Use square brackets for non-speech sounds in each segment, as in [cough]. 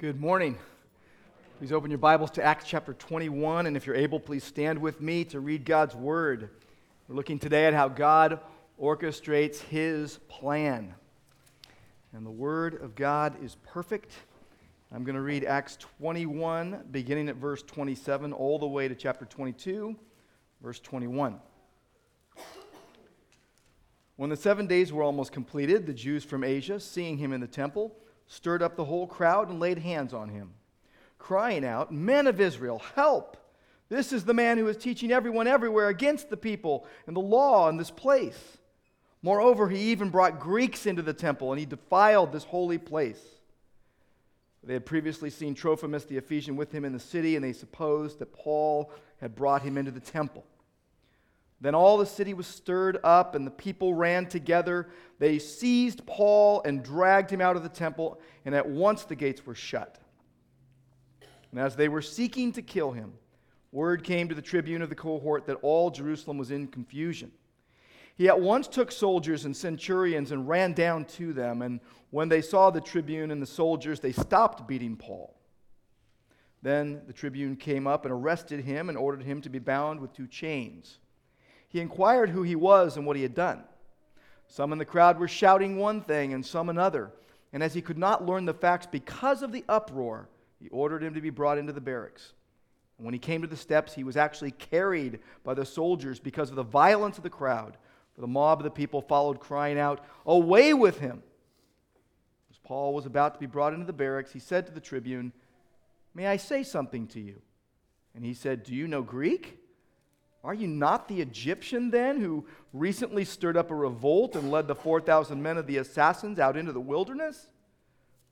Good morning. Please open your Bibles to Acts chapter 21, and if you're able, please stand with me to read God's Word. We're looking today at how God orchestrates His plan. And the Word of God is perfect. I'm going to read Acts 21, beginning at verse 27, all the way to chapter 22, verse 21. When the seven days were almost completed, the Jews from Asia, seeing him in the temple, stirred up the whole crowd and laid hands on him, crying out, Men of Israel, help! This is the man who is teaching everyone everywhere against the people and the law in this place. Moreover, he even brought Greeks into the temple and he defiled this holy place. They had previously seen Trophimus the Ephesian with him in the city, and they supposed that Paul had brought him into the temple. Then all the city was stirred up, and the people ran together. They seized Paul and dragged him out of the temple, and at once the gates were shut. And as they were seeking to kill him, word came to the tribune of the cohort that all Jerusalem was in confusion. He at once took soldiers and centurions and ran down to them. And when they saw the tribune and the soldiers, they stopped beating Paul. Then the tribune came up and arrested him and ordered him to be bound with two chains he inquired who he was and what he had done. Some in the crowd were shouting one thing and some another. And as he could not learn the facts because of the uproar, he ordered him to be brought into the barracks. And when he came to the steps, he was actually carried by the soldiers because of the violence of the crowd. For the mob of the people followed, crying out, Away with him! As Paul was about to be brought into the barracks, he said to the tribune, May I say something to you? And he said, Do you know Greek? Are you not the Egyptian then who recently stirred up a revolt and led the 4,000 men of the assassins out into the wilderness?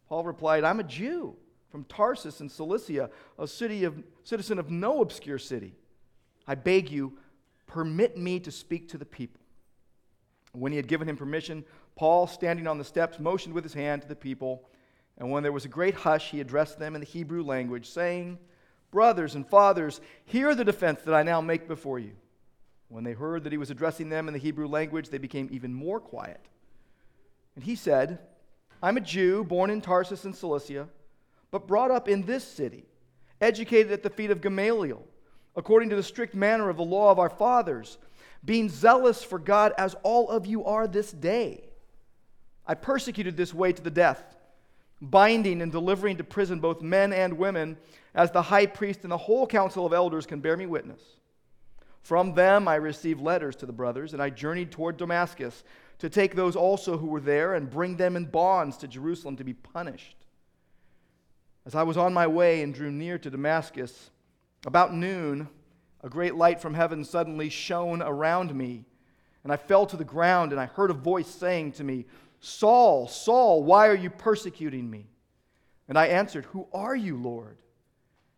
Paul replied, I'm a Jew from Tarsus in Cilicia, a city of, citizen of no obscure city. I beg you, permit me to speak to the people. When he had given him permission, Paul, standing on the steps, motioned with his hand to the people. And when there was a great hush, he addressed them in the Hebrew language, saying, Brothers and fathers, hear the defense that I now make before you. When they heard that he was addressing them in the Hebrew language, they became even more quiet. And he said, I'm a Jew born in Tarsus in Cilicia, but brought up in this city, educated at the feet of Gamaliel, according to the strict manner of the law of our fathers, being zealous for God as all of you are this day. I persecuted this way to the death binding and delivering to prison both men and women, as the high priest and the whole council of elders can bear me witness. From them I received letters to the brothers, and I journeyed toward Damascus to take those also who were there and bring them in bonds to Jerusalem to be punished. As I was on my way and drew near to Damascus, about noon, a great light from heaven suddenly shone around me, and I fell to the ground, and I heard a voice saying to me, Saul, Saul, why are you persecuting me? And I answered, Who are you, Lord?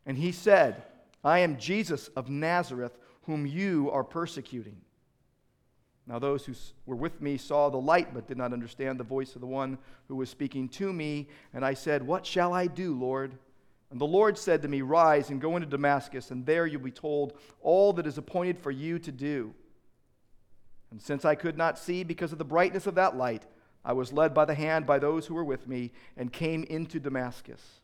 And he said, I am Jesus of Nazareth, whom you are persecuting. Now, those who were with me saw the light, but did not understand the voice of the one who was speaking to me. And I said, What shall I do, Lord? And the Lord said to me, Rise and go into Damascus, and there you'll be told all that is appointed for you to do. And since I could not see because of the brightness of that light, I was led by the hand by those who were with me and came into Damascus.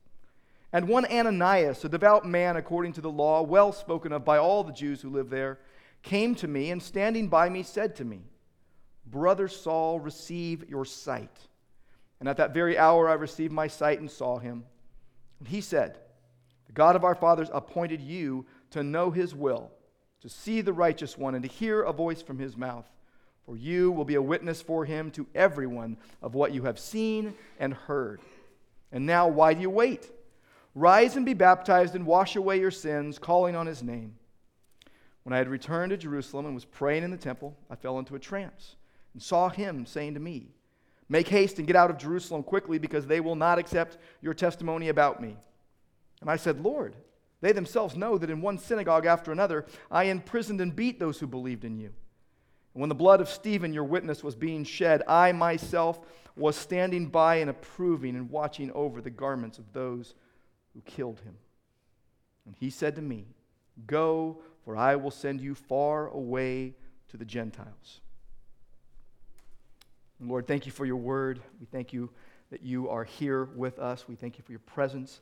And one Ananias, a devout man according to the law, well spoken of by all the Jews who live there, came to me and standing by me said to me, Brother Saul, receive your sight. And at that very hour I received my sight and saw him. And he said, The God of our fathers appointed you to know his will, to see the righteous one, and to hear a voice from his mouth. For you will be a witness for him to everyone of what you have seen and heard. And now, why do you wait? Rise and be baptized and wash away your sins, calling on his name. When I had returned to Jerusalem and was praying in the temple, I fell into a trance and saw him saying to me, Make haste and get out of Jerusalem quickly, because they will not accept your testimony about me. And I said, Lord, they themselves know that in one synagogue after another I imprisoned and beat those who believed in you. And when the blood of Stephen, your witness, was being shed, I myself was standing by and approving and watching over the garments of those who killed him. And he said to me, Go, for I will send you far away to the Gentiles. And Lord, thank you for your word. We thank you that you are here with us. We thank you for your presence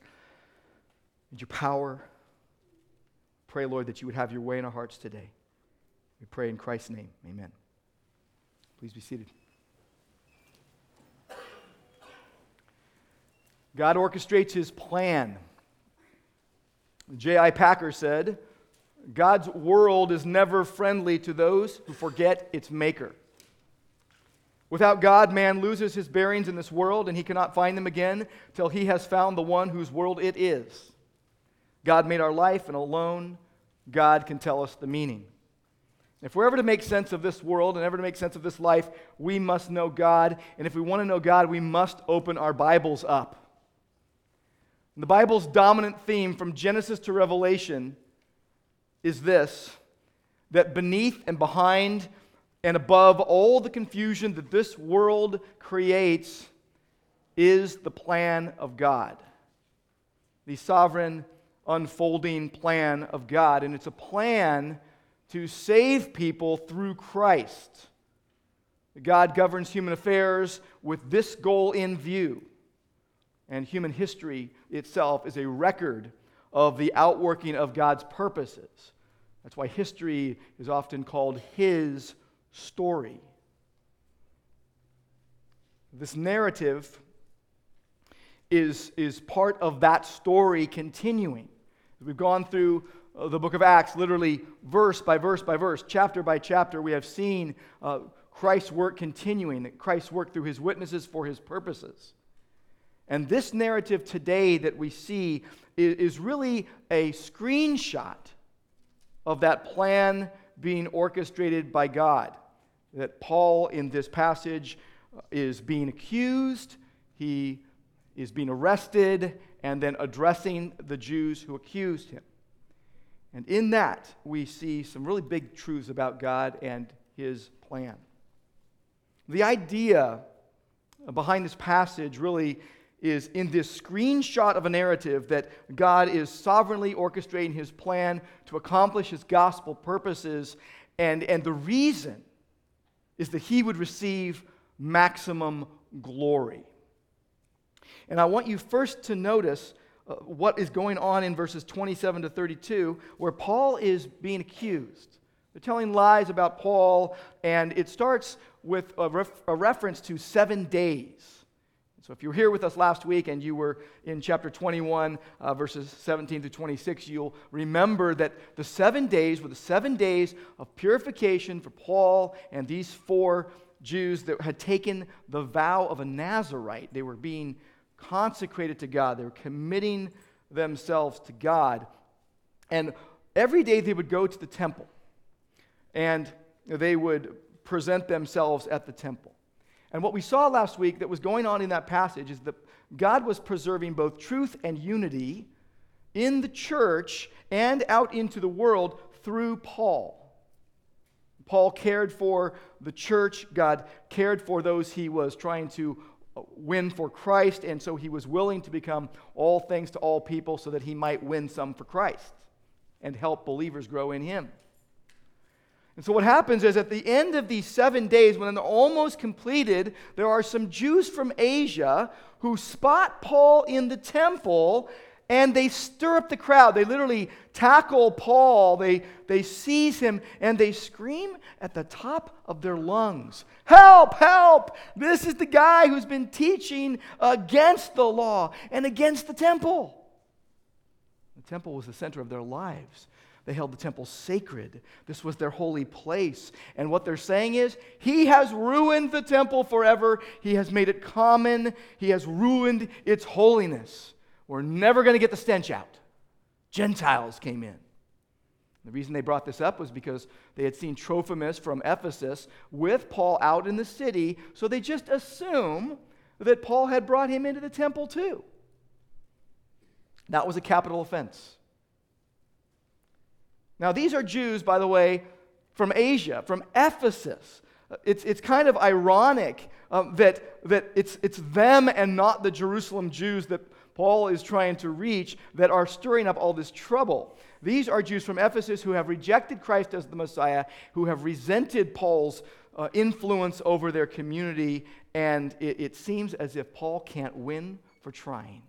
and your power. Pray, Lord, that you would have your way in our hearts today. We pray in Christ's name. Amen. Please be seated. God orchestrates his plan. J.I. Packer said, God's world is never friendly to those who forget its maker. Without God, man loses his bearings in this world and he cannot find them again till he has found the one whose world it is. God made our life, and alone God can tell us the meaning. If we're ever to make sense of this world and ever to make sense of this life, we must know God. And if we want to know God, we must open our Bibles up. The Bible's dominant theme from Genesis to Revelation is this that beneath and behind and above all the confusion that this world creates is the plan of God. The sovereign, unfolding plan of God. And it's a plan to save people through Christ. God governs human affairs with this goal in view. And human history itself is a record of the outworking of God's purposes. That's why history is often called His story. This narrative is, is part of that story continuing. We've gone through uh, the book of Acts, literally verse by verse by verse, chapter by chapter. We have seen uh, Christ's work continuing, that Christ's work through his witnesses for his purposes. And this narrative today that we see is, really a screenshot of that plan being orchestrated by God. That Paul, in this passage, uh, is being accused, he is being arrested, and then addressing the Jews who accused him. And in that, we see some really big truths about God and his plan. The idea behind this passage really is in this screenshot of a narrative that God is sovereignly orchestrating his plan to accomplish his gospel purposes. And, and the reason is that he would receive maximum glory. And I want you first to notice uh, what is going on in verses 27 to 32, where Paul is being accused. They're telling lies about Paul, and it starts with a, ref- a reference to seven days. So, if you were here with us last week and you were in chapter 21, uh, verses 17 to 26, you'll remember that the seven days were the seven days of purification for Paul and these four Jews that had taken the vow of a Nazarite. They were being consecrated to God, they were committing themselves to God. And every day they would go to the temple and they would present themselves at the temple. And what we saw last week that was going on in that passage is that God was preserving both truth and unity in the church and out into the world through Paul. Paul cared for the church, God cared for those he was trying to win for Christ, and so he was willing to become all things to all people so that he might win some for Christ and help believers grow in him. And so, what happens is at the end of these seven days, when they're almost completed, there are some Jews from Asia who spot Paul in the temple and they stir up the crowd. They literally tackle Paul, they, they seize him, and they scream at the top of their lungs Help, help! This is the guy who's been teaching against the law and against the temple. The temple was the center of their lives. They held the temple sacred. This was their holy place. And what they're saying is, He has ruined the temple forever. He has made it common. He has ruined its holiness. We're never going to get the stench out. Gentiles came in. The reason they brought this up was because they had seen Trophimus from Ephesus with Paul out in the city, so they just assume that Paul had brought him into the temple too. That was a capital offense. Now, these are Jews, by the way, from Asia, from Ephesus. It's, it's kind of ironic um, that, that it's, it's them and not the Jerusalem Jews that Paul is trying to reach that are stirring up all this trouble. These are Jews from Ephesus who have rejected Christ as the Messiah, who have resented Paul's uh, influence over their community, and it, it seems as if Paul can't win for trying.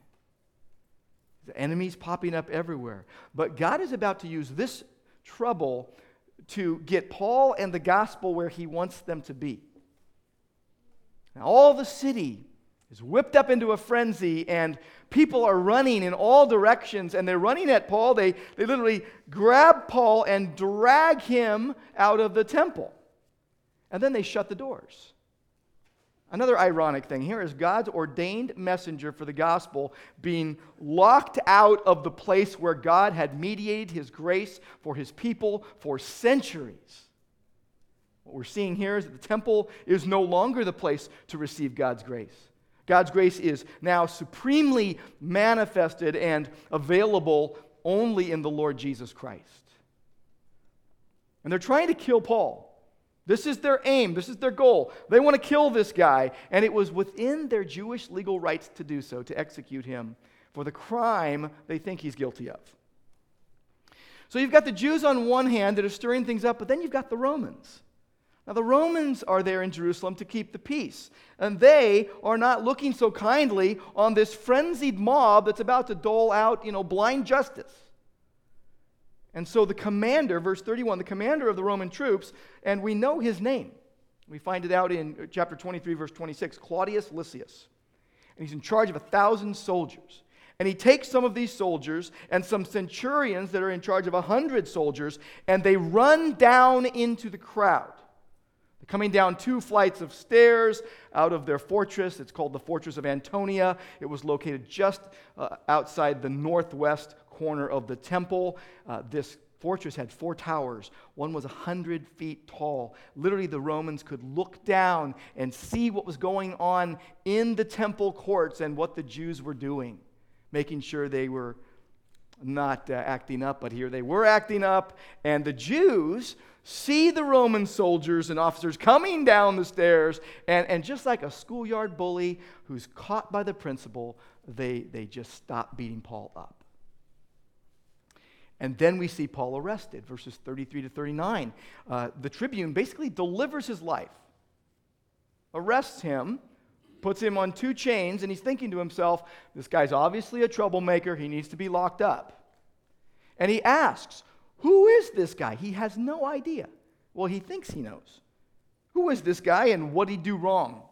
The enemies popping up everywhere. But God is about to use this trouble to get Paul and the gospel where he wants them to be. Now, all the city is whipped up into a frenzy, and people are running in all directions, and they're running at Paul. They, they literally grab Paul and drag him out of the temple. And then they shut the doors. Another ironic thing here is God's ordained messenger for the gospel being locked out of the place where God had mediated his grace for his people for centuries. What we're seeing here is that the temple is no longer the place to receive God's grace. God's grace is now supremely manifested and available only in the Lord Jesus Christ. And they're trying to kill Paul. This is their aim, this is their goal. They want to kill this guy, and it was within their Jewish legal rights to do so, to execute him for the crime they think he's guilty of. So you've got the Jews on one hand that are stirring things up, but then you've got the Romans. Now, the Romans are there in Jerusalem to keep the peace, and they are not looking so kindly on this frenzied mob that's about to dole out, you know, blind justice. And so the commander, verse 31, the commander of the Roman troops, and we know his name. We find it out in chapter 23, verse 26, Claudius Lysias. And he's in charge of a thousand soldiers. And he takes some of these soldiers and some centurions that are in charge of a hundred soldiers, and they run down into the crowd. They're coming down two flights of stairs out of their fortress. It's called the Fortress of Antonia. It was located just uh, outside the northwest corner of the temple. Uh, this fortress had four towers. One was 100 feet tall. Literally, the Romans could look down and see what was going on in the temple courts and what the Jews were doing, making sure they were not uh, acting up, but here they were acting up. And the Jews see the Roman soldiers and officers coming down the stairs, and, and just like a schoolyard bully who's caught by the principal, they, they just stop beating Paul up. And then we see Paul arrested, verses 33 to 39. Uh, the tribune basically delivers his life, arrests him, puts him on two chains, and he's thinking to himself, this guy's obviously a troublemaker. He needs to be locked up. And he asks, Who is this guy? He has no idea. Well, he thinks he knows. Who is this guy and what did he do wrong?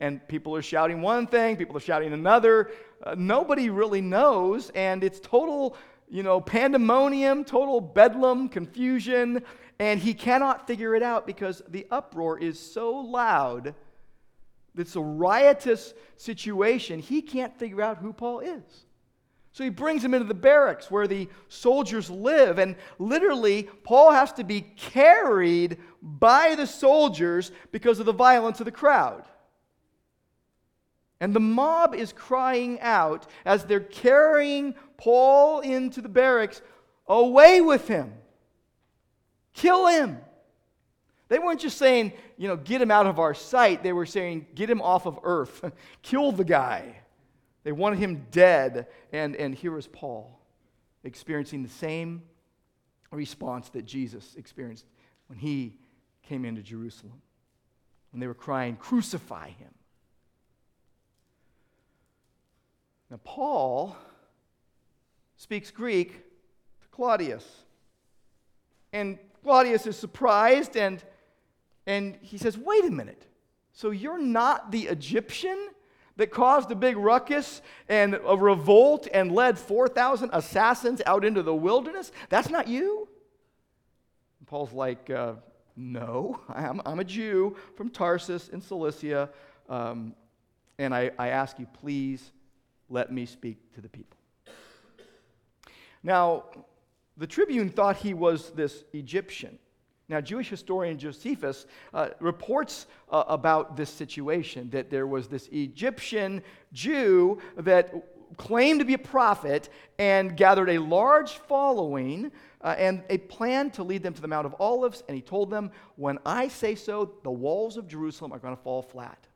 And people are shouting one thing, people are shouting another. Uh, nobody really knows, and it's total you know, pandemonium, total bedlam, confusion, and he cannot figure it out because the uproar is so loud. It's a riotous situation. He can't figure out who Paul is. So he brings him into the barracks where the soldiers live, and literally, Paul has to be carried by the soldiers because of the violence of the crowd. And the mob is crying out as they're carrying Paul into the barracks Away with him! Kill him! They weren't just saying, you know, get him out of our sight. They were saying, get him off of earth. [laughs] Kill the guy. They wanted him dead. And, and here is Paul experiencing the same response that Jesus experienced when he came into Jerusalem. When they were crying, crucify him. Now, Paul speaks Greek to Claudius. And Claudius is surprised and, and he says, Wait a minute. So you're not the Egyptian that caused a big ruckus and a revolt and led 4,000 assassins out into the wilderness? That's not you? And Paul's like, uh, No, I'm, I'm, a Jew from Tarsus in Cilicia. Um, and I, I ask you, please let me speak to the people. Now, the tribune thought he was this Egyptian. Now, Jewish historian Josephus uh, reports uh, about this situation that there was this Egyptian Jew that claimed to be a prophet and gathered a large following uh, and a plan to lead them to the Mount of Olives. And he told them, When I say so, the walls of Jerusalem are going to fall flat.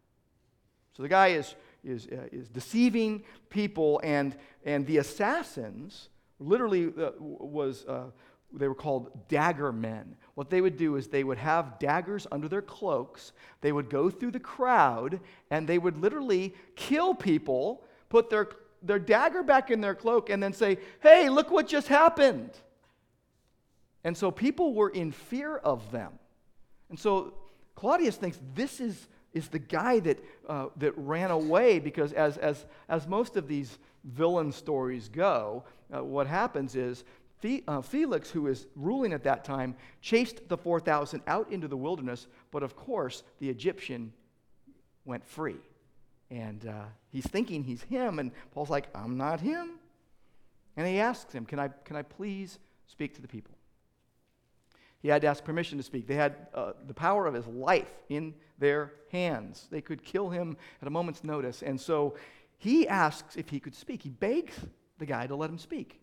So the guy is is, uh, is deceiving people, and, and the assassins literally uh, was uh, they were called dagger men. What they would do is they would have daggers under their cloaks. They would go through the crowd and they would literally kill people, put their, their dagger back in their cloak, and then say, Hey, look what just happened. And so people were in fear of them. And so Claudius thinks this is, is the guy that, uh, that ran away because, as, as, as most of these villain stories go, uh, what happens is uh, Felix, who is ruling at that time, chased the 4,000 out into the wilderness, but of course, the Egyptian went free. And uh, he's thinking he's him, and Paul's like, I'm not him. And he asks him, Can I, can I please speak to the people? He had to ask permission to speak. They had uh, the power of his life in their hands. They could kill him at a moment's notice. And so he asks if he could speak. He begs the guy to let him speak.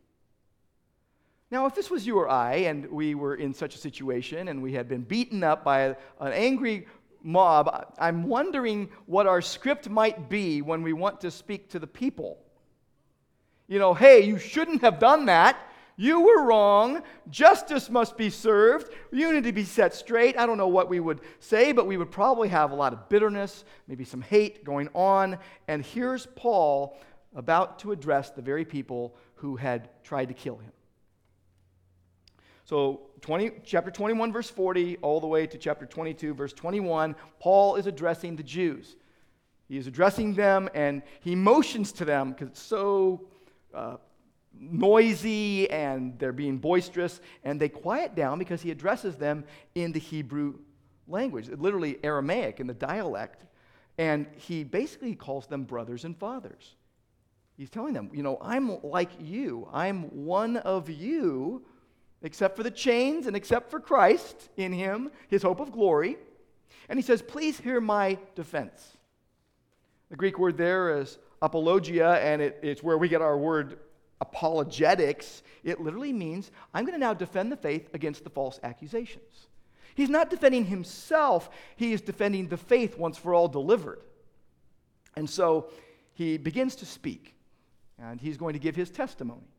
Now, if this was you or I, and we were in such a situation and we had been beaten up by an angry mob, I'm wondering what our script might be when we want to speak to the people. You know, hey, you shouldn't have done that. You were wrong. Justice must be served. You need to be set straight. I don't know what we would say, but we would probably have a lot of bitterness, maybe some hate going on. And here's Paul about to address the very people who had tried to kill him. So 20, chapter 21, verse 40, all the way to chapter 22, verse 21, Paul is addressing the Jews. He is addressing them and he motions to them because it's so uh, noisy and they're being boisterous, and they quiet down because he addresses them in the Hebrew language, literally Aramaic in the dialect. And he basically calls them brothers and fathers. He's telling them, you know, I'm like you. I'm one of you except for the chains and except for Christ in him, his hope of glory. And he says, Please hear my defense. The Greek word there is apologia, and it, it's where we get our word apologetics. It literally means, I'm going to now defend the faith against the false accusations. He's not defending himself, he is defending the faith once for all delivered. And so he begins to speak, and he's going to give his testimony.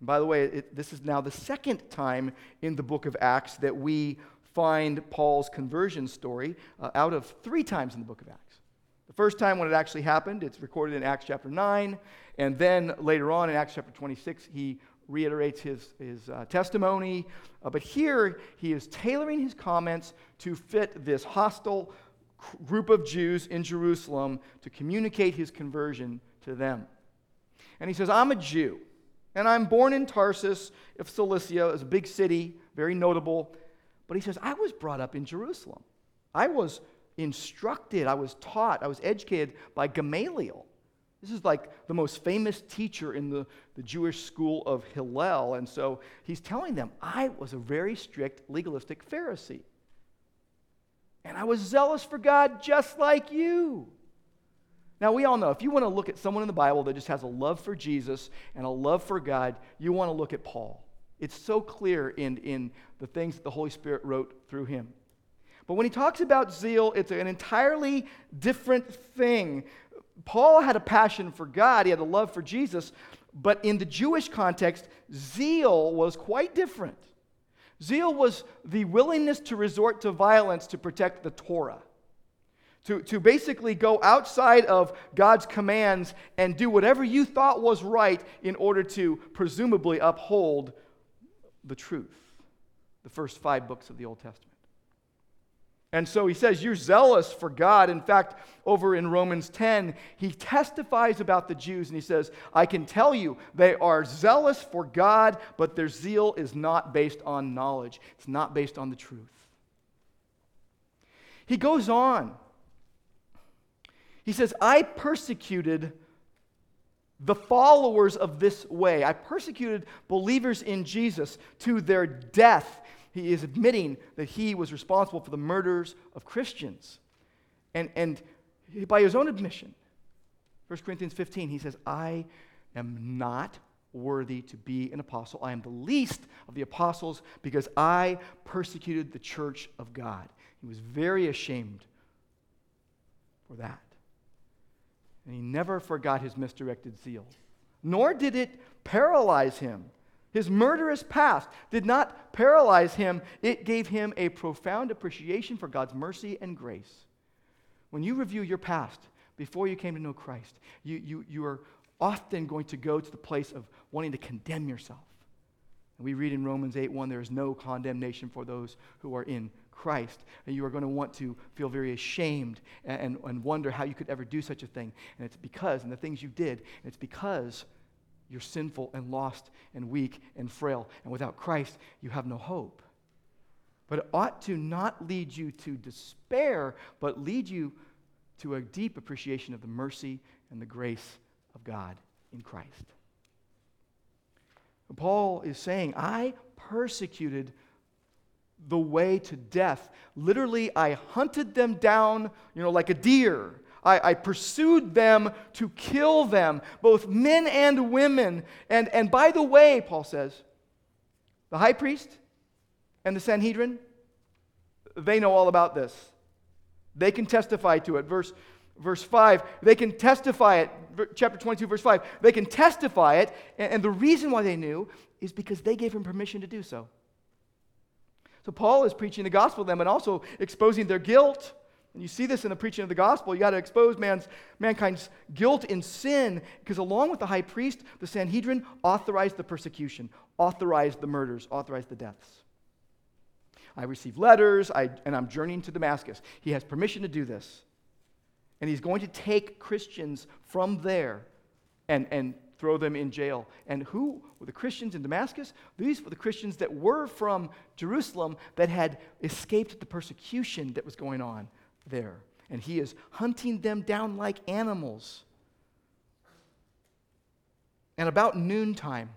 And by the way, it, this is now the second time in the book of Acts that we find Paul's conversion story uh, out of three times in the book of Acts. The first time when it actually happened, it's recorded in Acts chapter 9. And then later on in Acts chapter 26, he reiterates his, his uh, testimony. Uh, but here, he is tailoring his comments to fit this hostile group of Jews in Jerusalem to communicate his conversion to them. And he says, I'm a Jew. And I'm born in Tarsus of Cilicia, it's a big city, very notable. But he says, I was brought up in Jerusalem. I was instructed, I was taught, I was educated by Gamaliel. This is like the most famous teacher in the, the Jewish school of Hillel. And so he's telling them, I was a very strict legalistic Pharisee. And I was zealous for God just like you. Now, we all know if you want to look at someone in the Bible that just has a love for Jesus and a love for God, you want to look at Paul. It's so clear in, in the things that the Holy Spirit wrote through him. But when he talks about zeal, it's an entirely different thing. Paul had a passion for God, he had a love for Jesus, but in the Jewish context, zeal was quite different. Zeal was the willingness to resort to violence to protect the Torah to, to basically go outside of God's commands and do whatever you thought was right in order to presumably uphold the truth, the first five books of the Old Testament. And so he says, You're zealous for God. In fact, over in Romans 10, he testifies about the Jews and he says, I can tell you they are zealous for God, but their zeal is not based on knowledge, it's not based on the truth. He goes on he says, I persecuted the followers of this way. I persecuted believers in Jesus to their death. He is admitting that he was responsible for the murders of Christians. And, and by his own admission, 1 Corinthians 15, he says, I am not worthy to be an apostle. I am the least of the apostles because I persecuted the church of God. He was very ashamed for that. And he never forgot his misdirected zeal, nor did it paralyze him. His murderous past did not paralyze him, it gave him a profound appreciation for God's mercy and grace. When you review your past before you came to know Christ, you, you, you are often going to go to the place of wanting to condemn yourself. And we read in Romans 8 1, there is no condemnation for those who are in Christ. And you are going to want to feel very ashamed and, and, and wonder how you could ever do such a thing. And it's because, and the things you did, and it's because you're sinful and lost and weak and frail. And without Christ, you have no hope. But it ought to not lead you to despair, but lead you to a deep appreciation of the mercy and the grace of God in Christ. Paul is saying, I persecuted the way to death. Literally, I hunted them down, you know, like a deer. I, I, pursued them to kill them, both men and women. And, and by the way, Paul says, the high priest and the Sanhedrin, they know all about this. They can testify to it. Verse, verse 5, they can testify it. Chapter 22, verse 5, they can testify it. And, and the reason why they knew is because they gave him permission to do so. So Paul is preaching the gospel to them and also exposing their guilt. And you see this in the preaching of the gospel. You got to expose man's, mankind's guilt in sin, because along with the high priest, the Sanhedrin authorized the persecution, authorized the murders, authorized the deaths. I receive letters, I, and I'm journeying to Damascus. He has permission to do this. And he's going to take Christians from there and, and throw them in jail. And who were the Christians in Damascus? These were the Christians that were from Jerusalem that had escaped the persecution that was going on there. And he is hunting them down like animals. And about noontime,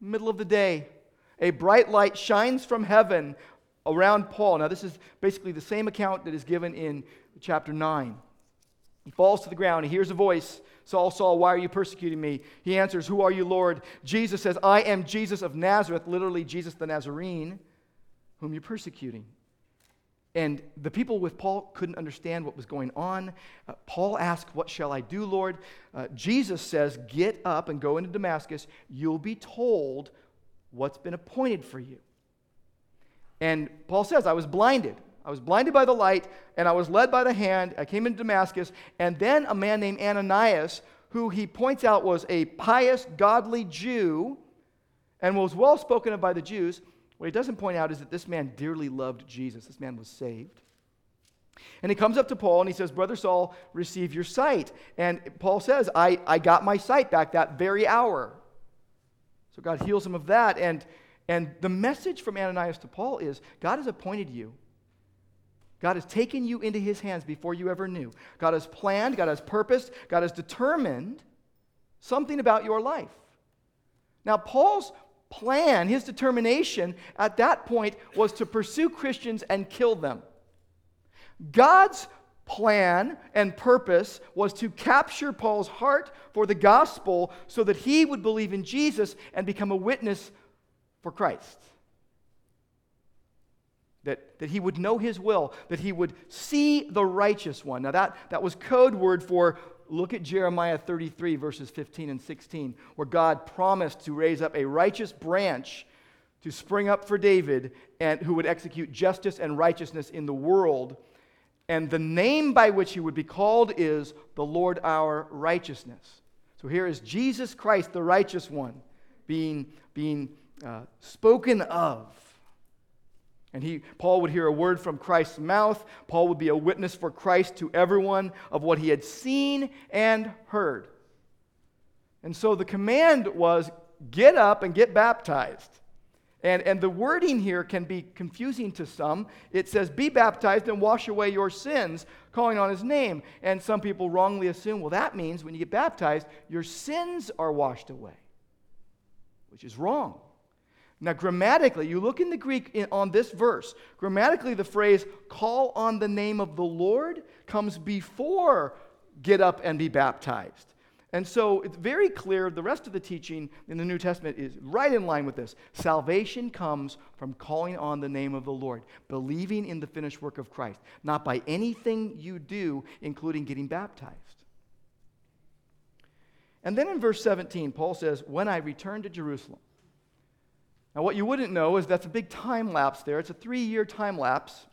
middle of the day, a bright light shines from heaven around Paul. Now, this is basically the same account that is given in chapter 9. He falls to the ground. He hears a voice Saul, Saul, why are you persecuting me? He answers, Who are you, Lord? Jesus says, I am Jesus of Nazareth, literally Jesus the Nazarene, whom you're persecuting. And the people with Paul couldn't understand what was going on. Uh, Paul asked, What shall I do, Lord? Uh, Jesus says, Get up and go into Damascus. You'll be told what's been appointed for you. And Paul says, I was blinded. I was blinded by the light, and I was led by the hand. I came into Damascus, and then a man named Ananias, who he points out was a pious, godly Jew and was well spoken of by the Jews, what he doesn't point out is that this man dearly loved Jesus. This man was saved. And he comes up to Paul and he says, Brother Saul, receive your sight. And Paul says, I, I got my sight back that very hour. So God heals him of that. And, and the message from Ananias to Paul is God has appointed you. God has taken you into his hands before you ever knew. God has planned, God has purposed, God has determined something about your life. Now, Paul's plan, his determination at that point was to pursue Christians and kill them. God's plan and purpose was to capture Paul's heart for the gospel so that he would believe in Jesus and become a witness for Christ. That, that he would know his will, that he would see the righteous one. Now, that, that was code word for look at Jeremiah 33, verses 15 and 16, where God promised to raise up a righteous branch to spring up for David and who would execute justice and righteousness in the world. And the name by which he would be called is the Lord our righteousness. So here is Jesus Christ, the righteous one, being, being uh, spoken of. And he, Paul would hear a word from Christ's mouth. Paul would be a witness for Christ to everyone of what he had seen and heard. And so the command was get up and get baptized. And, and the wording here can be confusing to some. It says, Be baptized and wash away your sins, calling on his name. And some people wrongly assume, well, that means when you get baptized, your sins are washed away, which is wrong. Now, grammatically, you look in the Greek in, on this verse, grammatically, the phrase call on the name of the Lord comes before get up and be baptized. And so it's very clear the rest of the teaching in the New Testament is right in line with this. Salvation comes from calling on the name of the Lord, believing in the finished work of Christ, not by anything you do, including getting baptized. And then in verse 17, Paul says, When I return to Jerusalem, Now, what you wouldn't know is that's a big time lapse there. It's a three year time lapse.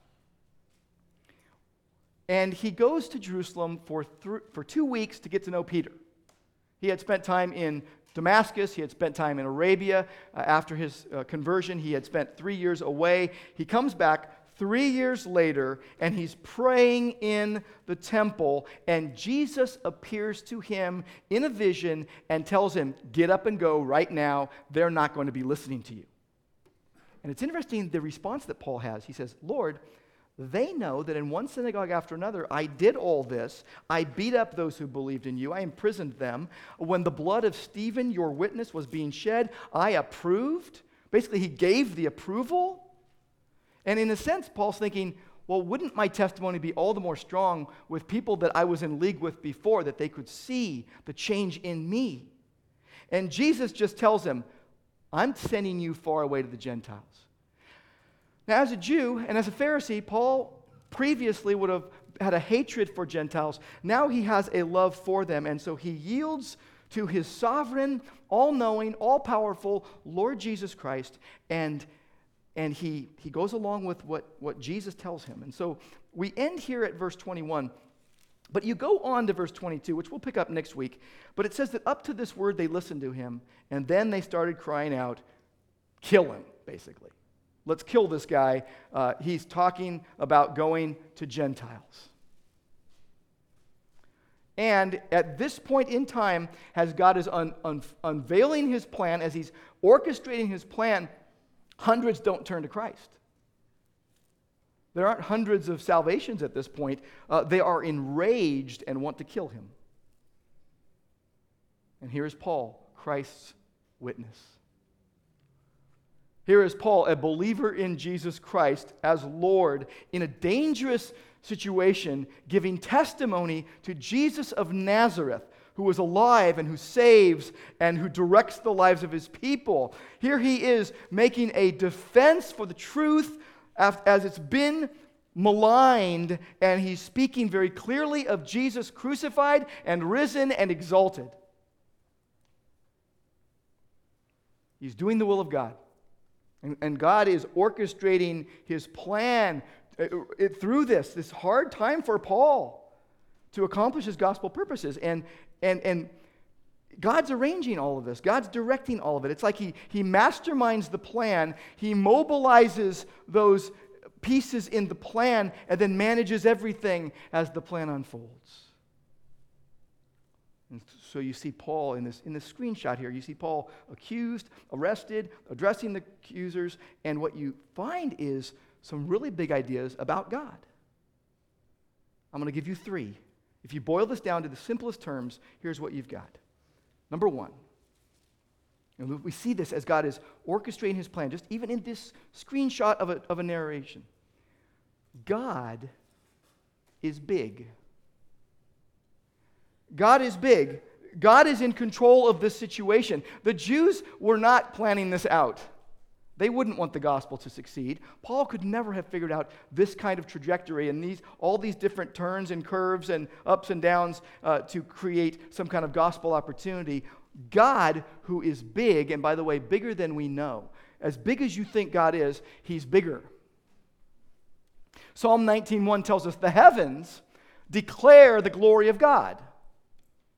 And he goes to Jerusalem for, th- for two weeks to get to know Peter. He had spent time in Damascus. He had spent time in Arabia. Uh, after his uh, conversion, he had spent three years away. He comes back three years later and he's praying in the temple. And Jesus appears to him in a vision and tells him, Get up and go right now. They're not going to be listening to you. And it's interesting the response that Paul has. He says, Lord, they know that in one synagogue after another, I did all this. I beat up those who believed in you. I imprisoned them. When the blood of Stephen, your witness, was being shed, I approved. Basically, he gave the approval. And in a sense, Paul's thinking, well, wouldn't my testimony be all the more strong with people that I was in league with before, that they could see the change in me? And Jesus just tells him, I'm sending you far away to the Gentiles. Now, as a Jew and as a Pharisee, Paul previously would have had a hatred for Gentiles. Now he has a love for them, and so he yields to his sovereign, all knowing, all powerful Lord Jesus Christ, and, and he, he goes along with what, what Jesus tells him. And so we end here at verse 21. But you go on to verse 22, which we'll pick up next week. But it says that up to this word they listened to him, and then they started crying out, Kill him, basically. Let's kill this guy. Uh, he's talking about going to Gentiles. And at this point in time, as God is un- un- unveiling his plan, as he's orchestrating his plan, hundreds don't turn to Christ. There aren't hundreds of salvations at this point. Uh, they are enraged and want to kill him. And here is Paul, Christ's witness. Here is Paul, a believer in Jesus Christ as Lord, in a dangerous situation, giving testimony to Jesus of Nazareth, who is alive and who saves and who directs the lives of his people. Here he is making a defense for the truth as it's been maligned, and he's speaking very clearly of Jesus crucified and risen and exalted. He's doing the will of God. And, God is orchestrating his plan uh, through this, this hard time for Paul to accomplish his gospel purposes. And, and, and God's arranging all of this, God's directing all of it. It's like he, he masterminds the plan, he mobilizes those pieces in the plan, and then manages everything as the plan unfolds. And so you see Paul in this, in this screenshot here. You see Paul accused, arrested, addressing the accusers, and what you find is some really big ideas about God. I'm going to give you three. If you boil this down to the simplest terms, here's what you've got. Number one, and we see this as God is orchestrating his plan, just even in this screenshot of a, of a narration. God is big. God is big. God is in control of this situation. The Jews were not planning this out. They wouldn't want the gospel to succeed. Paul could never have figured out this kind of trajectory and these, all these different turns and curves and ups and downs uh, to create some kind of gospel opportunity. God, who is big, and by the way, bigger than we know, as big as you think God is, he's bigger. Psalm 19:1 tells us the heavens declare the glory of God.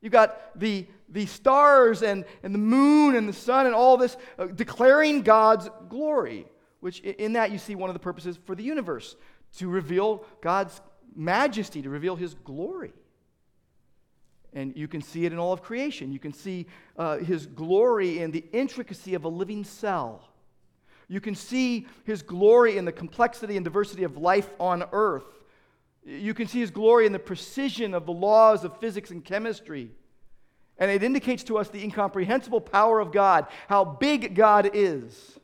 You've got the, the stars and, and the moon and the sun and all this uh, declaring God's glory, which in that you see one of the purposes for the universe to reveal God's majesty, to reveal his glory. And you can see it in all of creation. You can see uh, his glory in the intricacy of a living cell. You can see his glory in the complexity and diversity of life on earth. You can see his glory in the precision of the laws of physics and chemistry. And it indicates to us the incomprehensible power of God, how big God is.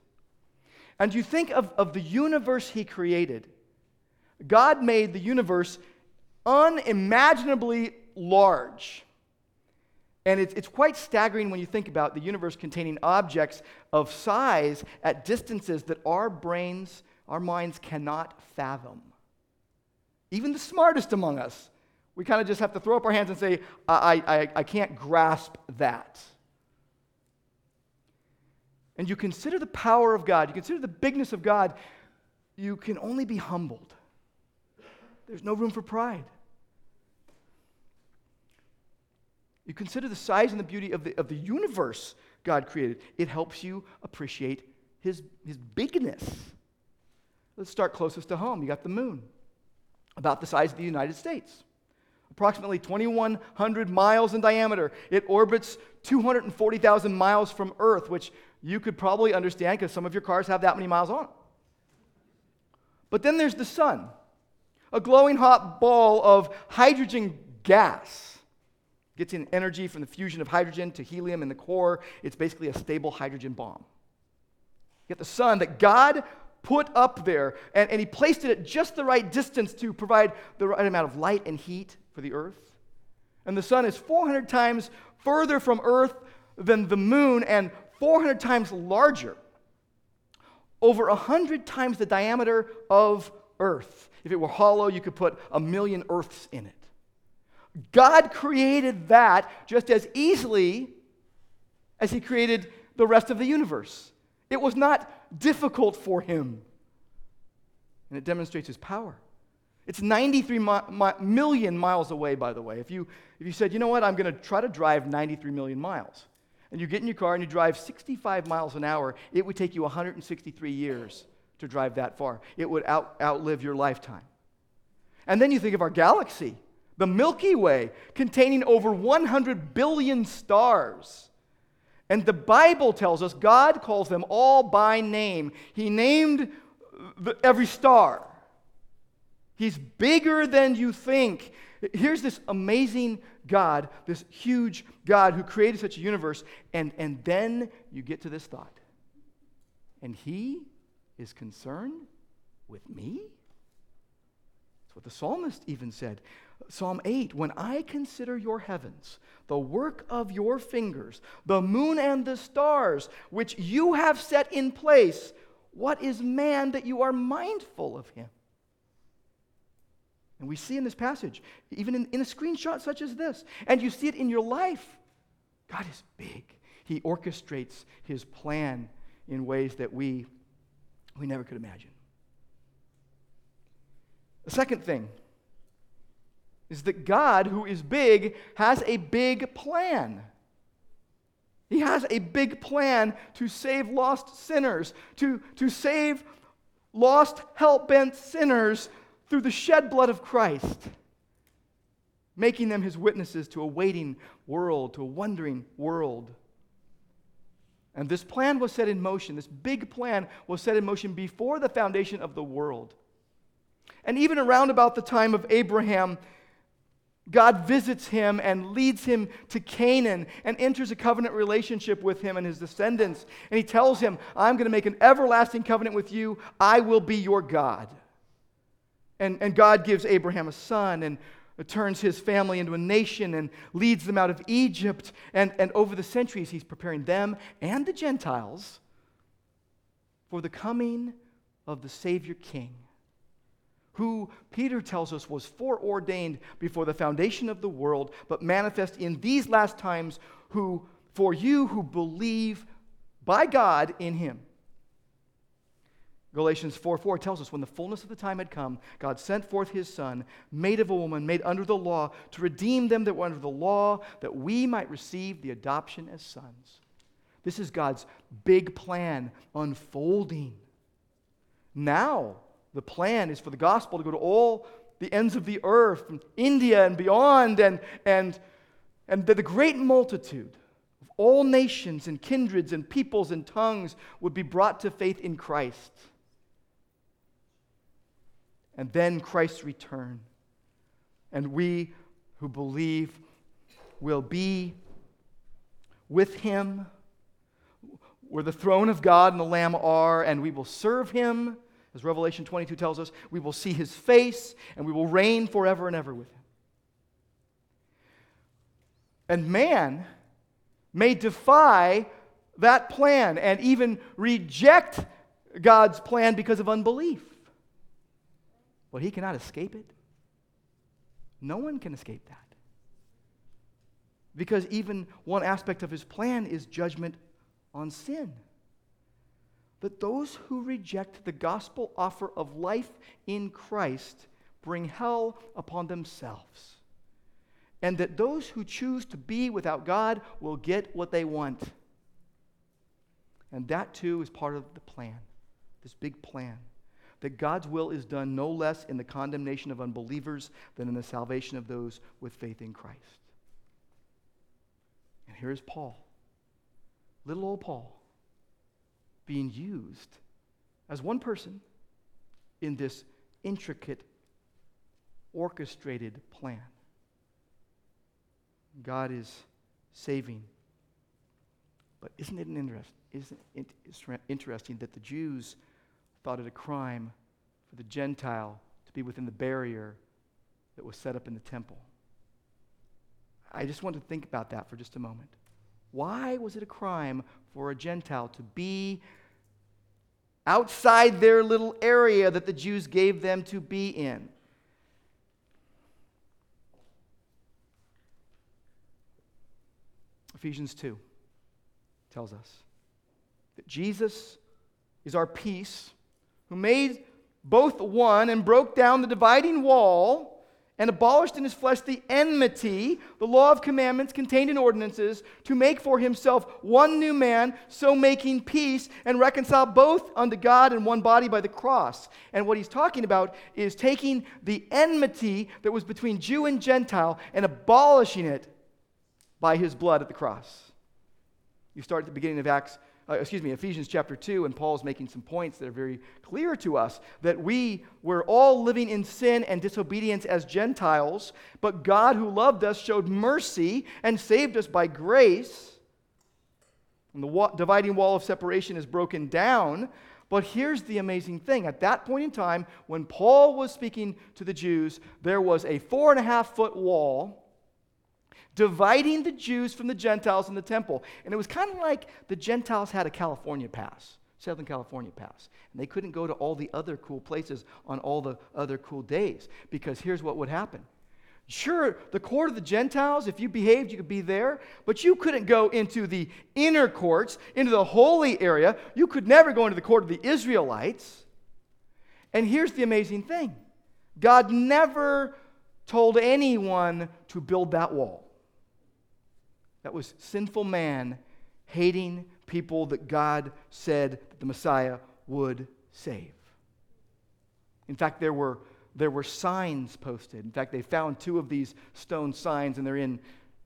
And you think of, of the universe he created. God made the universe unimaginably large. And it's, it's quite staggering when you think about the universe containing objects of size at distances that our brains, our minds cannot fathom. Even the smartest among us, we kind of just have to throw up our hands and say, I, I, I can't grasp that. and you consider the power of God, you consider the bigness of God, you can only be humbled. There's no room for pride. You consider the size and the beauty of the, of the universe God created. It helps you appreciate his, his bigness. Let's start closest to home. You got the moon, about the size of the United States, approximately 2,100 miles in diameter. It orbits 240,000 miles from Earth, which you could probably understand because some of your cars have that many miles on. But then there's the sun, a glowing hot ball of hydrogen gas. Gets in energy from the fusion of hydrogen to helium in the core. It's basically a stable hydrogen bomb. You get the sun that God put up there, and, and He placed it at just the right distance to provide the right amount of light and heat for the earth. And the sun is 400 times further from Earth than the moon and 400 times larger. Over 100 times the diameter of Earth. If it were hollow, you could put a million Earths in it. God created that just as easily as He created the rest of the universe. It was not difficult for Him. And it demonstrates His power. It's 93 mi- mi- million miles away, by the way. If you, if you said, you know what, I'm going to try to drive 93 million miles, and you get in your car and you drive 65 miles an hour, it would take you 163 years to drive that far. It would out, outlive your lifetime. And then you think of our galaxy, the Milky Way, containing over 100 billion stars. And the Bible tells us God calls them all by name. He named the, every star. He's bigger than you think. Here's this amazing God, this huge God who created such a universe, and, and then you get to this thought. And he is concerned with me? That's what the psalmist even said. Psalm 8 When I consider your heavens, the work of your fingers, the moon and the stars, which you have set in place, what is man that you are mindful of him? And we see in this passage, even in, in a screenshot such as this, and you see it in your life, God is big. He orchestrates his plan in ways that we, we never could imagine. The second thing is that God, who is big, has a big plan. He has a big plan to save lost sinners, to, to save lost, hell bent sinners through the shed blood of Christ, making them his witnesses to a waiting world, to a wondering world. And this plan was set in motion. This big plan was set in motion before the foundation of the world. And even around about the time of Abraham, God visits him and leads him to Canaan and enters a covenant relationship with him and his descendants. And he tells him, I'm going to make an everlasting covenant with you. I will be your God. And, and God gives Abraham a son and turns his family into a nation and leads them out of Egypt. And, and over the centuries, he's preparing them and the Gentiles for the coming of the Savior King, who Peter tells us was foreordained before the foundation of the world, but manifest in these last times, who for you who believe by God in him. Galatians 4 4 tells us when the fullness of the time had come, God sent forth his Son, made of a woman, made under the law, to redeem them that were under the law, that we might receive the adoption as sons. This is God's big plan unfolding. Now, the plan is for the gospel to go to all the ends of the earth, from India and beyond, and, and, and that the great multitude of all nations and kindreds and peoples and tongues would be brought to faith in Christ and then Christ's return. And we who believe will be with him where the throne of God and the Lamb are, and we will serve him. As Revelation 22 tells us, we will see his face and we will reign forever and ever with him. And man may defy that plan and even reject God's plan because of unbelief. But he cannot escape it. No one can escape that. Because even one aspect of his plan is judgment on sin. that those who reject the gospel offer of life in Christ bring hell upon themselves, and that those who choose to be without God will get what they want. And that too is part of the plan, this big plan. That God's will is done no less in the condemnation of unbelievers than in the salvation of those with faith in Christ. And here's Paul, little old Paul, being used as one person in this intricate, orchestrated plan. God is saving. But isn't it an interest, isn't it interesting that the Jews thought it a crime for the Gentile to be within the barrier that was set up in the temple? I just want to think about that for just a moment. Why was it a crime for a Gentile to be outside their little area that the Jews gave them to be in? Ephesians 2 tells us that Jesus is our peace, who made both one and broke down the dividing wall and abolished in his flesh the enmity, the law of commandments contained in ordinances, to make for himself one new man, so making peace and reconcile both unto God in one body by the cross. And what he's talking about is taking the enmity that was between Jew and Gentile and abolishing it by his blood at the cross. You start at the beginning of Acts uh, excuse me, Ephesians chapter 2, and Paul's making some points that are very clear to us that we were all living in sin and disobedience as Gentiles, but God, who loved us, showed mercy and saved us by grace. And the wa- dividing wall of separation is broken down. But here's the amazing thing. At that point in time, when Paul was speaking to the Jews, there was a four and a half foot wall dividing the Jews from the Gentiles in the temple. And it was kind of like the Gentiles had a California pass, Southern California pass. And they couldn't go to all the other cool places on all the other cool days because here's what would happen. Sure, the court of the Gentiles, if you behaved, you could be there, but you couldn't go into the inner courts, into the holy area. You could never go into the court of the Israelites. And here's the amazing thing God never told anyone to build that wall. That was sinful man hating people that God said that the Messiah would save. In fact, there were, there were signs posted. In fact, they found two of these stone signs, and they're in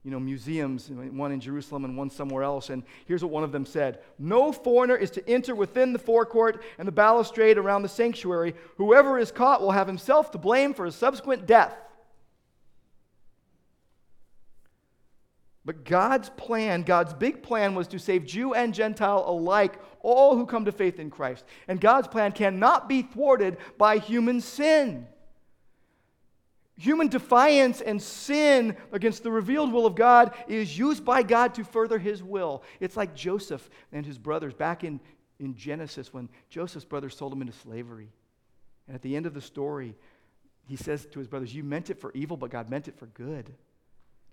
you know, museums, one in Jerusalem and one somewhere else. And here's what one of them said No foreigner is to enter within the forecourt and the balustrade around the sanctuary. Whoever is caught will have himself to blame for his subsequent death. But God's plan, God's big plan was to save Jew and Gentile alike, all who come to faith in Christ. And God's plan cannot be thwarted by human sin. Human defiance and sin against the revealed will of God is used by God to further his will. It's like Joseph and his brothers back in, in Genesis when Joseph's brothers sold him into slavery. And at the end of the story, he says to his brothers, You meant it for evil, but God meant it for good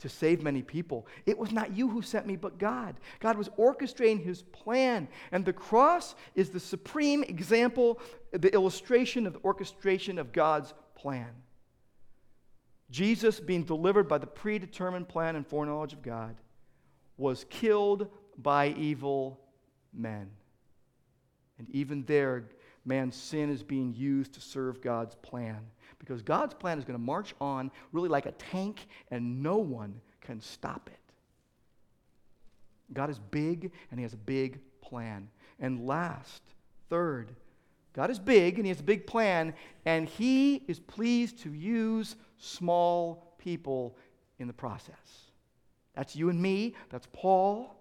to save many people. It was not you who sent me, but God. God was orchestrating his plan. And the cross is the supreme example, the illustration of the orchestration of God's plan. Jesus, being delivered by the predetermined plan and foreknowledge of God, was killed by evil men. And even there, man's sin is being used to serve God's plan because God's plan is going to march on really like a tank and no one can stop it. God is big and He has a big plan. And last, third, God is big and He has a big plan, and He is pleased to use small people in the process. That's you and me, that's Paul.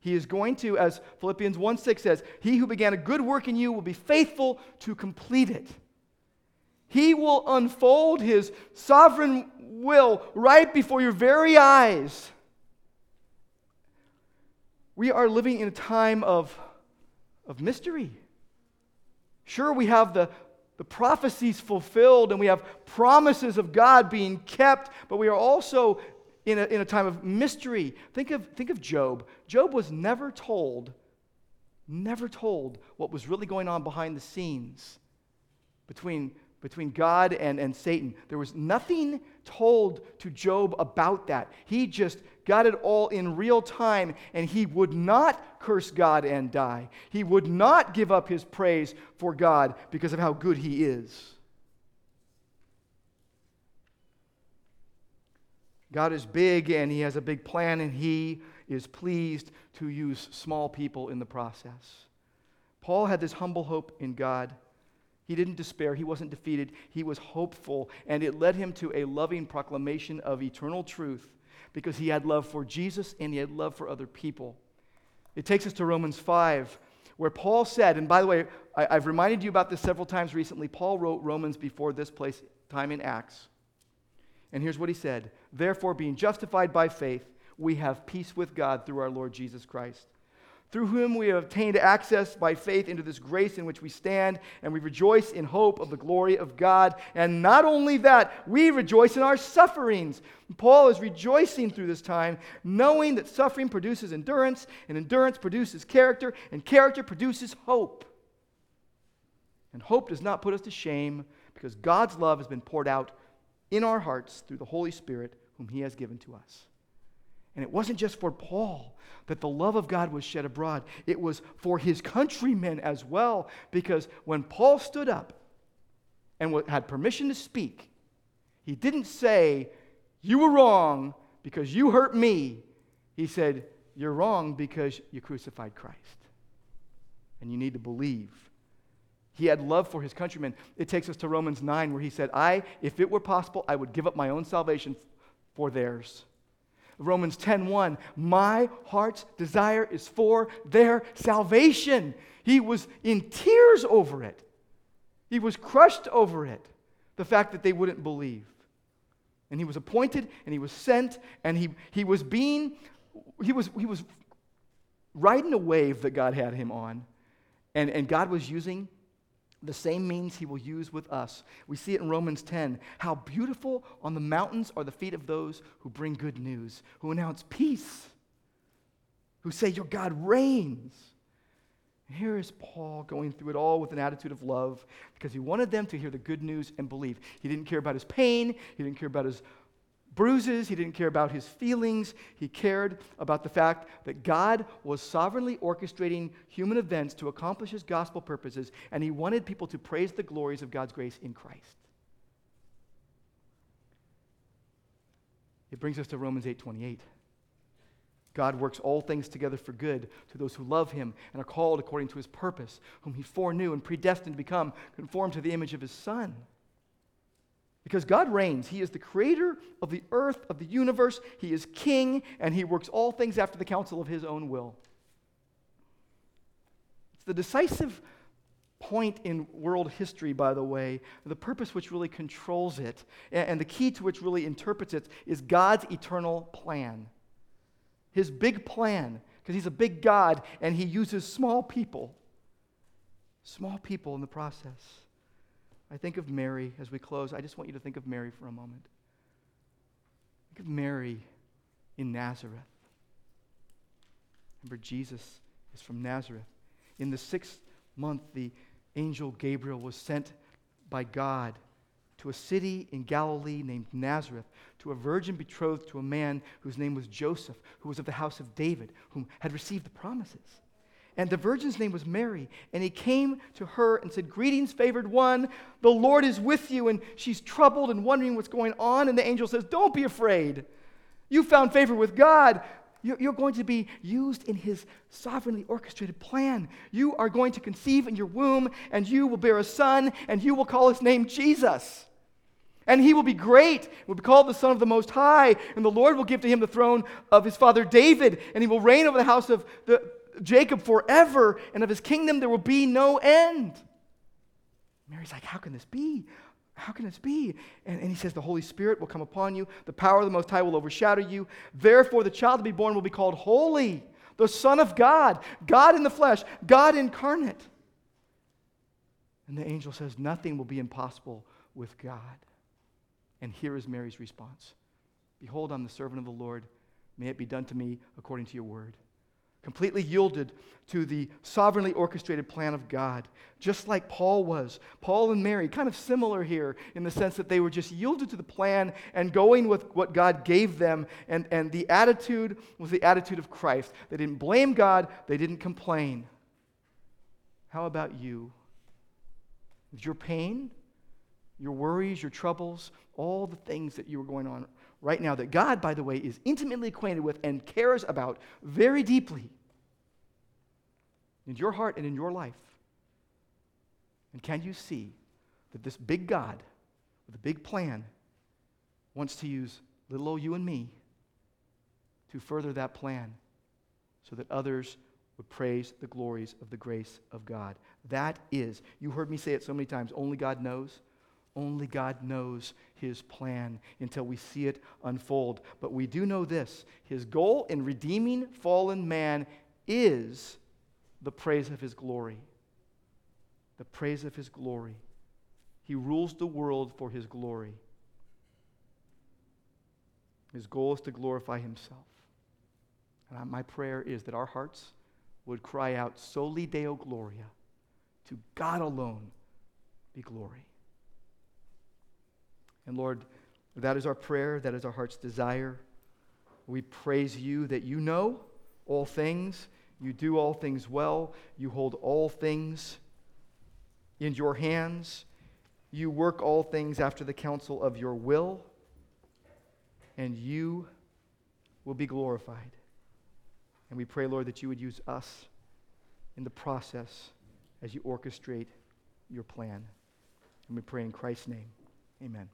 He is going to, as Philippians 1 6 says, He who began a good work in you will be faithful to complete it. He will unfold His sovereign will right before your very eyes. We are living in a time of, of mystery. Sure, we have the, the prophecies fulfilled and we have promises of God being kept, but we are also in a, in a time of mystery. Think of, think of Job. Job was never told never told what was really going on behind the scenes between, between God and, and Satan. There was nothing told to Job about that. He just got it all in real time, and he would not curse God and die. He would not give up his praise for God because of how good he is. God is big and he has a big plan, and he is pleased to use small people in the process. Paul had this humble hope in God. He didn't despair. He wasn't defeated. He was hopeful. And it led him to a loving proclamation of eternal truth because he had love for Jesus and he had love for other people. It takes us to Romans 5, where Paul said, and by the way, I, have reminded you about this several times recently. Paul wrote Romans before this place, time in Acts. And here's what he said Therefore, being justified by faith, we have peace with God through our Lord Jesus Christ through whom we have obtained access by faith into this grace in which we stand, and we rejoice in hope of the glory of God. And not only that, we rejoice in our sufferings. Paul is rejoicing through this time, knowing that suffering produces endurance, and endurance produces character, and character produces hope. And hope does not put us to shame, because God's love has been poured out in our hearts through the Holy Spirit, whom He has given to us. And it wasn't just for Paul that the love of God was shed abroad, it was for his countrymen as well. Because when Paul stood up and had permission to speak, he didn't say, You were wrong because you hurt me. He said, You're wrong because you crucified Christ. And you need to believe. He had love for his countrymen. It takes us to Romans 9, where he said, I, if it were possible, I would give up my own salvation for theirs. Romans 10:1 My heart's desire is for their salvation. He was in tears over it. He was crushed over it. The fact that they wouldn't believe. And he was appointed and he was sent and he, he was being he was he was riding a wave that God had him on. And, and God was using the same means he will use with us. We see it in Romans 10 how beautiful on the mountains are the feet of those who bring good news, who announce peace, who say, Your God reigns. And here is Paul going through it all with an attitude of love because he wanted them to hear the good news and believe. He didn't care about his pain, he didn't care about his bruises. He didn't care about his feelings. He cared about the fact that God was sovereignly orchestrating human events to accomplish his gospel purposes, and he wanted people to praise the glories of God's grace in Christ. It brings us to Romans 8:28. God works all things together for good to those who love him and are called according to his purpose, whom he foreknew and predestined to become conformed to the image of his son because God reigns. He is the creator of the earth, of the universe. He is king, and he works all things after the counsel of his own will. It's the decisive point in world history, by the way, the purpose which really controls it, and the key to which really interprets it, is God's eternal plan. His big plan, because he's a big God, and he uses small people. Small people in the process. I think of Mary as we close. I just want you to think of Mary for a moment. Think of Mary in Nazareth. Remember, Jesus is from Nazareth. In the sixth month, the angel Gabriel was sent by God to a city in Galilee named Nazareth, to a virgin betrothed to a man whose name was Joseph, who was of the house of David, whom had received the promises. And the virgin's name was Mary. And he came to her and said, Greetings, favored one. The Lord is with you. And she's troubled and wondering what's going on. And the angel says, Don't be afraid. You found favor with God. You're going to be used in his sovereignly orchestrated plan. You are going to conceive in your womb, and you will bear a son, and you will call his name Jesus. And he will be great, will be called the Son of the Most High, and the Lord will give to him the throne of his father David, and he will reign over the house of the, Jacob forever, and of his kingdom there will be no end. Mary's like, How can this be? How can this be? And, and he says, The Holy Spirit will come upon you, the power of the Most High will overshadow you. Therefore, the child to be born will be called Holy, the Son of God, God in the flesh, God incarnate. And the angel says, Nothing will be impossible with God. And here is Mary's response Behold, I'm the servant of the Lord. May it be done to me according to your word. Completely yielded to the sovereignly orchestrated plan of God, just like Paul was. Paul and Mary, kind of similar here in the sense that they were just yielded to the plan and going with what God gave them. And, and the attitude was the attitude of Christ. They didn't blame God, they didn't complain. How about you? Is your pain, your worries, your troubles, all the things that you were going on right now that God, by the way, is intimately acquainted with and cares about very deeply in your heart and in your life? And can you see that this big God with a big plan wants to use little old you and me to further that plan so that others would praise the glories of the grace of God? That is, you heard me say it so many times, only God knows. Only God knows his plan until we see it unfold. But we do know this his goal in redeeming fallen man is the praise of his glory. The praise of his glory. He rules the world for his glory. His goal is to glorify himself. And my prayer is that our hearts would cry out, Soli Deo Gloria, to God alone be glory. And Lord, that is our prayer, that is our heart's desire. We praise you that you know all things, you do all things well, you hold all things in your hands, you work all things after the counsel of your will, and you will be glorified. And we pray, Lord, that you would use us in the process as you orchestrate your plan. And we pray in Christ's name. Amen.